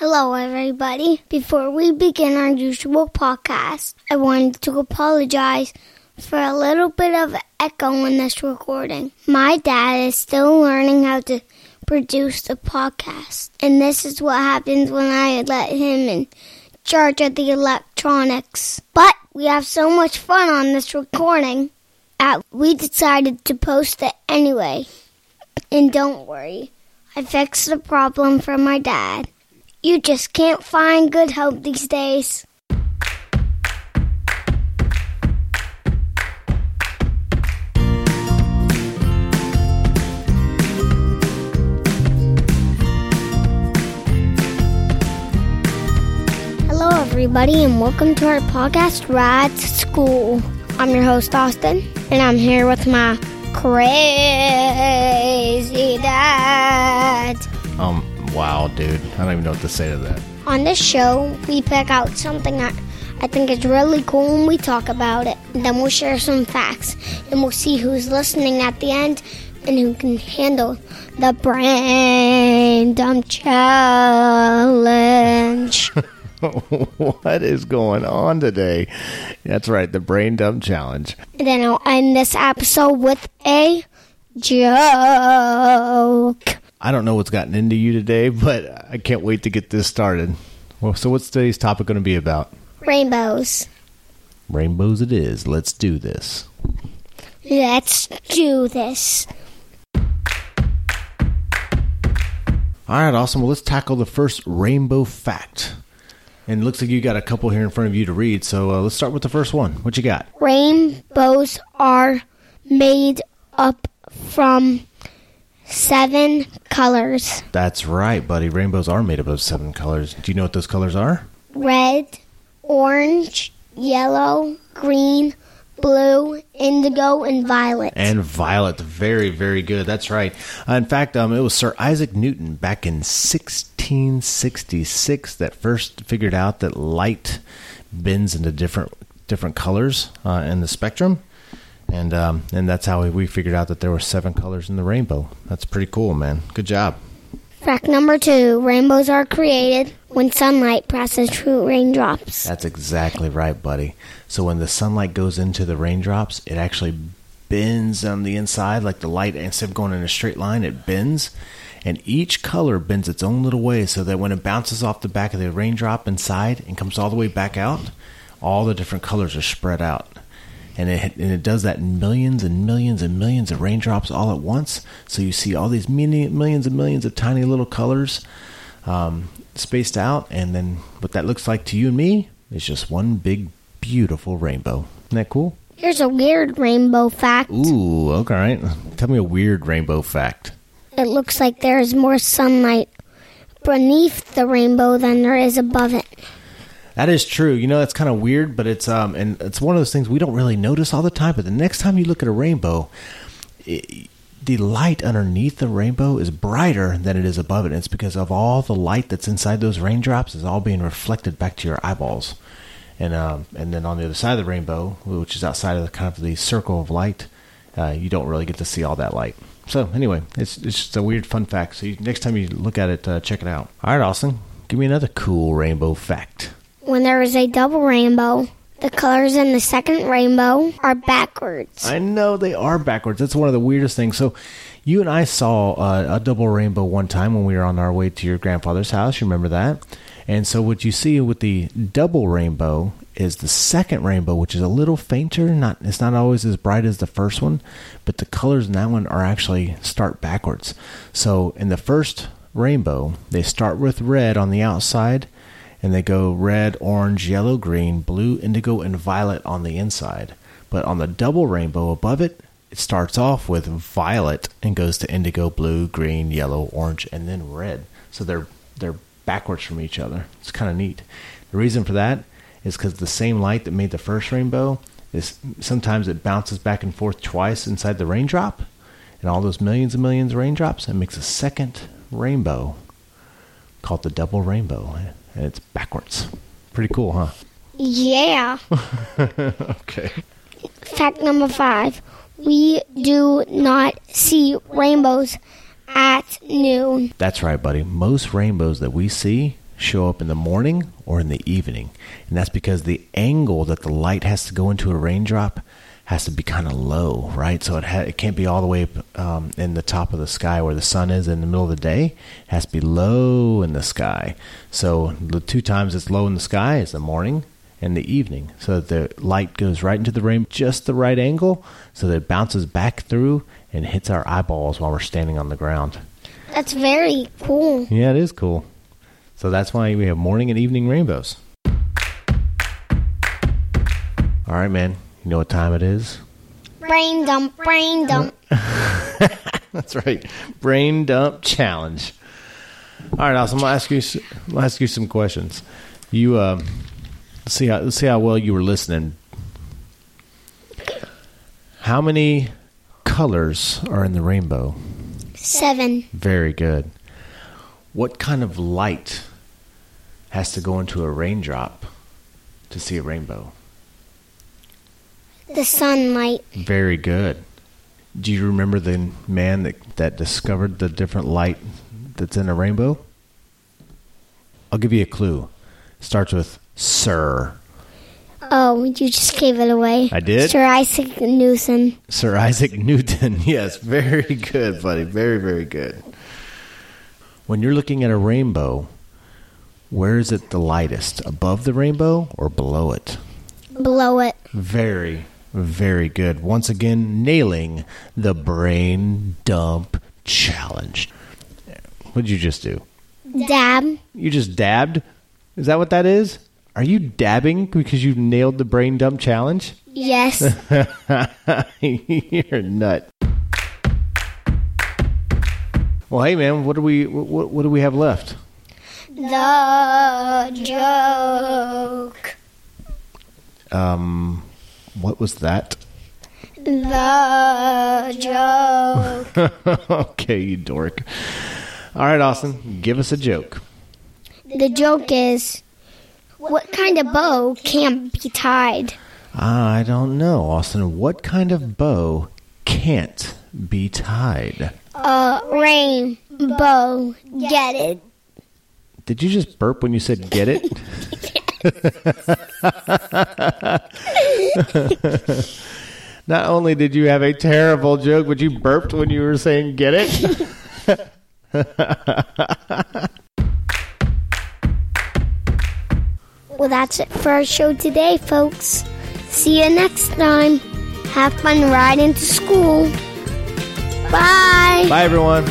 Hello, everybody. Before we begin our usual podcast, I wanted to apologize for a little bit of echo in this recording. My dad is still learning how to produce the podcast, and this is what happens when I let him in charge of the electronics. But we have so much fun on this recording that we decided to post it anyway. And don't worry, I fixed the problem for my dad. You just can't find good help these days. Hello, everybody, and welcome to our podcast, to School. I'm your host, Austin, and I'm here with my crazy dad. Um, wow, dude. I don't even know what to say to that. On this show, we pick out something that I think is really cool and we talk about it. Then we'll share some facts and we'll see who's listening at the end and who can handle the brain dump challenge. what is going on today? That's right, the brain dump challenge. and then I'll end this episode with a joke. I don't know what's gotten into you today, but I can't wait to get this started. Well, so what's today's topic going to be about? Rainbows. Rainbows it is. Let's do this. Let's do this. All right, awesome. Well, let's tackle the first rainbow fact. And it looks like you got a couple here in front of you to read, so uh, let's start with the first one. What you got? Rainbows are made up from seven colors That's right, buddy. Rainbows are made up of seven colors. Do you know what those colors are? red, orange, yellow, green, blue, indigo, and violet. And violet, very, very good. That's right. Uh, in fact, um, it was Sir Isaac Newton back in 1666 that first figured out that light bends into different different colors uh, in the spectrum, and um, and that's how we figured out that there were seven colors in the rainbow. That's pretty cool, man. Good job. Fact number two rainbows are created when sunlight passes through raindrops. That's exactly right, buddy. So when the sunlight goes into the raindrops, it actually bends on the inside, like the light, instead of going in a straight line, it bends. And each color bends its own little way so that when it bounces off the back of the raindrop inside and comes all the way back out, all the different colors are spread out. And it, and it does that in millions and millions and millions of raindrops all at once. So you see all these many, millions and millions of tiny little colors um, spaced out. And then what that looks like to you and me is just one big, beautiful rainbow. Isn't that cool? Here's a weird rainbow fact. Ooh, okay. All right. Tell me a weird rainbow fact. It looks like there is more sunlight beneath the rainbow than there is above it. That is true. You know, that's kind of weird, but it's um, and it's one of those things we don't really notice all the time. But the next time you look at a rainbow, it, the light underneath the rainbow is brighter than it is above it. And it's because of all the light that's inside those raindrops is all being reflected back to your eyeballs, and um, and then on the other side of the rainbow, which is outside of the kind of the circle of light, uh, you don't really get to see all that light. So anyway, it's it's just a weird fun fact. So you, next time you look at it, uh, check it out. All right, Austin, give me another cool rainbow fact. When there is a double rainbow, the colors in the second rainbow are backwards. I know they are backwards. That's one of the weirdest things. So, you and I saw uh, a double rainbow one time when we were on our way to your grandfather's house. You remember that? And so, what you see with the double rainbow is the second rainbow, which is a little fainter. Not it's not always as bright as the first one, but the colors in that one are actually start backwards. So, in the first rainbow, they start with red on the outside and they go red, orange, yellow, green, blue, indigo, and violet on the inside. But on the double rainbow above it, it starts off with violet and goes to indigo, blue, green, yellow, orange, and then red. So they're they're backwards from each other. It's kind of neat. The reason for that is because the same light that made the first rainbow is sometimes it bounces back and forth twice inside the raindrop, and all those millions and millions of raindrops, it makes a second rainbow called the double rainbow, and it's backwards. Pretty cool, huh? Yeah. Okay. Fact number five. We do not see rainbows at noon. That's right, buddy. Most rainbows that we see show up in the morning or in the evening. And that's because the angle that the light has to go into a raindrop has to be kind of low, right? So it, ha- it can't be all the way up um, in the top of the sky where the sun is in the middle of the day. It has to be low in the sky. So the two times it's low in the sky is the morning and the evening, so that the light goes right into the rain, just the right angle, so that it bounces back through and hits our eyeballs while we're standing on the ground. That's very cool. Yeah, it is cool. So that's why we have morning and evening rainbows. All right, man. You know what time it is? Brain dump, brain dump. That's right. Brain dump challenge. All right, Alice. I'll ask you. gonna ask you some questions. You um, let's see how let's see how well you were listening. How many colors are in the rainbow? Seven. Very good. What kind of light has to go into a raindrop to see a rainbow? The sunlight. Very good. Do you remember the man that, that discovered the different light that's in a rainbow? I'll give you a clue. Starts with Sir. Oh, you just gave it away. I did? Sir Isaac Newton. Sir Isaac Newton. Yes, very good, buddy. Very, very good. When you're looking at a rainbow, where is it the lightest? Above the rainbow or below it? Below it. Very, very good. Once again, nailing the brain dump challenge. What did you just do? Dab. You just dabbed? Is that what that is? Are you dabbing because you nailed the brain dump challenge? Yes. You're a nut. Well, hey man, what do we what, what do we have left? the joke. Um, what was that? The joke. okay, you dork. All right, Austin, give us a joke. The joke is what kind of bow can't be tied? Ah, I don't know, Austin. What kind of bow can't be tied? A rainbow. Get it? Did you just burp when you said get it? Not only did you have a terrible joke, but you burped when you were saying get it. Well, that's it for our show today, folks. See you next time. Have fun riding to school. Bye. Bye, everyone.